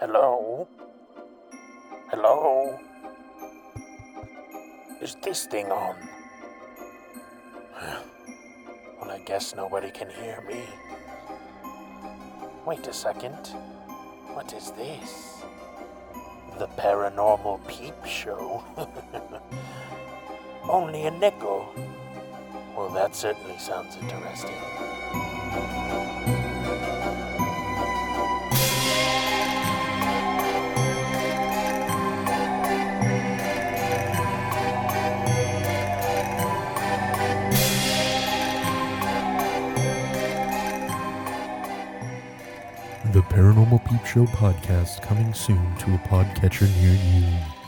Hello? Hello? Is this thing on? well, I guess nobody can hear me. Wait a second. What is this? The Paranormal Peep Show. Only a nickel. Well, that certainly sounds interesting. The Paranormal Peep Show podcast coming soon to a podcatcher near you.